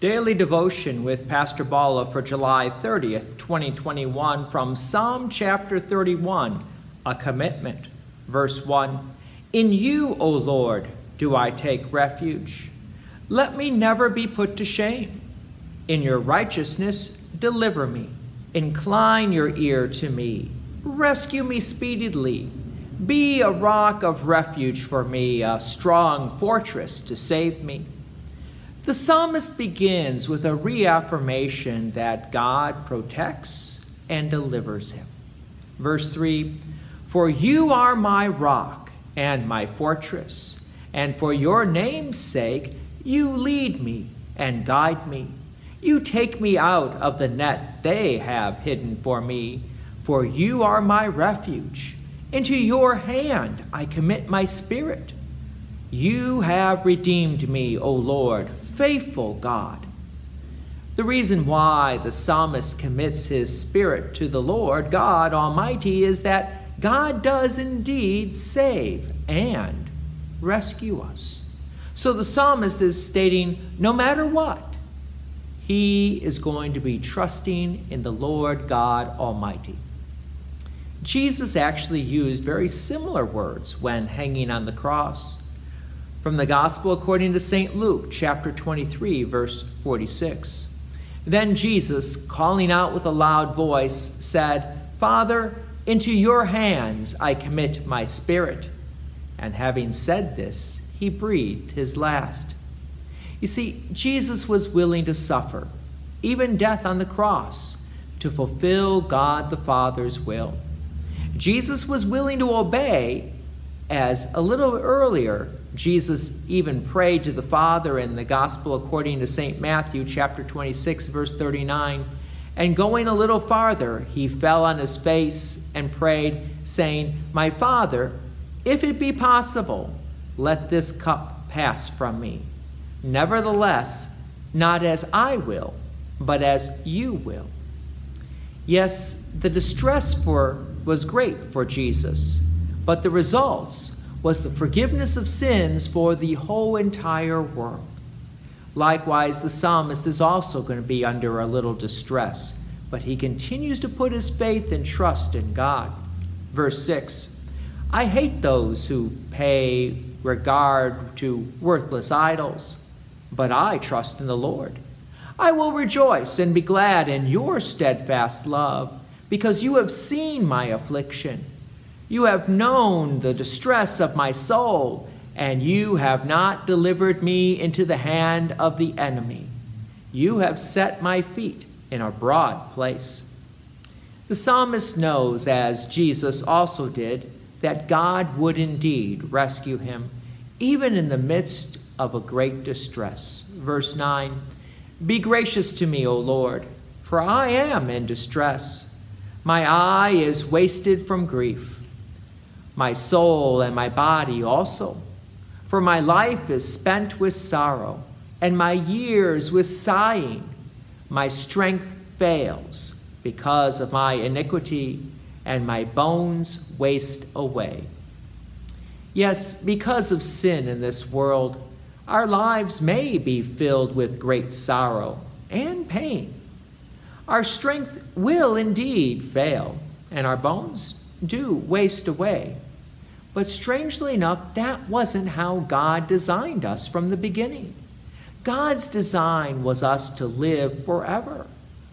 Daily devotion with Pastor Bala for July 30th, 2021, from Psalm chapter 31, a commitment. Verse 1 In you, O Lord, do I take refuge. Let me never be put to shame. In your righteousness, deliver me. Incline your ear to me. Rescue me speedily. Be a rock of refuge for me, a strong fortress to save me. The psalmist begins with a reaffirmation that God protects and delivers him. Verse 3 For you are my rock and my fortress, and for your name's sake you lead me and guide me. You take me out of the net they have hidden for me, for you are my refuge. Into your hand I commit my spirit. You have redeemed me, O Lord, faithful God. The reason why the psalmist commits his spirit to the Lord God Almighty is that God does indeed save and rescue us. So the psalmist is stating no matter what, he is going to be trusting in the Lord God Almighty. Jesus actually used very similar words when hanging on the cross. From the Gospel according to St. Luke, chapter 23, verse 46. Then Jesus, calling out with a loud voice, said, Father, into your hands I commit my spirit. And having said this, he breathed his last. You see, Jesus was willing to suffer, even death on the cross, to fulfill God the Father's will. Jesus was willing to obey, as a little earlier, Jesus even prayed to the Father in the Gospel according to St. Matthew, chapter 26, verse 39. And going a little farther, he fell on his face and prayed, saying, My Father, if it be possible, let this cup pass from me. Nevertheless, not as I will, but as you will. Yes, the distress for was great for Jesus, but the results was the forgiveness of sins for the whole entire world. Likewise, the psalmist is also going to be under a little distress, but he continues to put his faith and trust in God. Verse 6 I hate those who pay regard to worthless idols, but I trust in the Lord. I will rejoice and be glad in your steadfast love, because you have seen my affliction. You have known the distress of my soul, and you have not delivered me into the hand of the enemy. You have set my feet in a broad place. The psalmist knows, as Jesus also did, that God would indeed rescue him, even in the midst of a great distress. Verse 9 Be gracious to me, O Lord, for I am in distress. My eye is wasted from grief my soul and my body also. For my life is spent with sorrow, and my years with sighing. My strength fails because of my iniquity, and my bones waste away. Yes, because of sin in this world, our lives may be filled with great sorrow and pain. Our strength will indeed fail, and our bones do waste away. But strangely enough, that wasn't how God designed us from the beginning. God's design was us to live forever,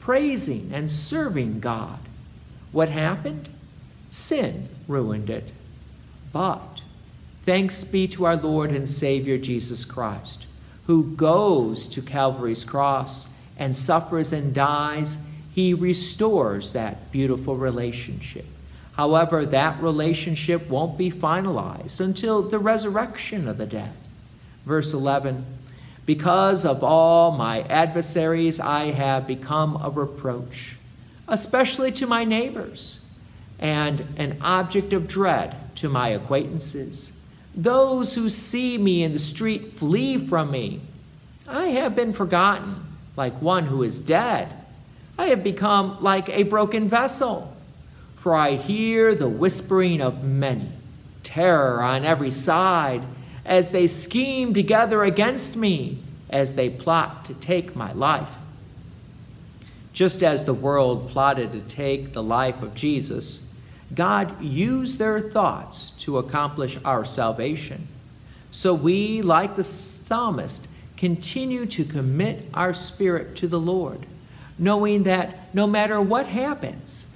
praising and serving God. What happened? Sin ruined it. But thanks be to our Lord and Savior Jesus Christ, who goes to Calvary's cross and suffers and dies. He restores that beautiful relationship. However, that relationship won't be finalized until the resurrection of the dead. Verse 11 Because of all my adversaries, I have become a reproach, especially to my neighbors, and an object of dread to my acquaintances. Those who see me in the street flee from me. I have been forgotten, like one who is dead. I have become like a broken vessel for I hear the whispering of many, terror on every side, as they scheme together against me. as they plot to take my life. Just as the world plotted to take the life of Jesus, God used their thoughts to accomplish our salvation. So we, like the psalmist, continue to commit our spirit to the Lord, knowing that no matter what happens,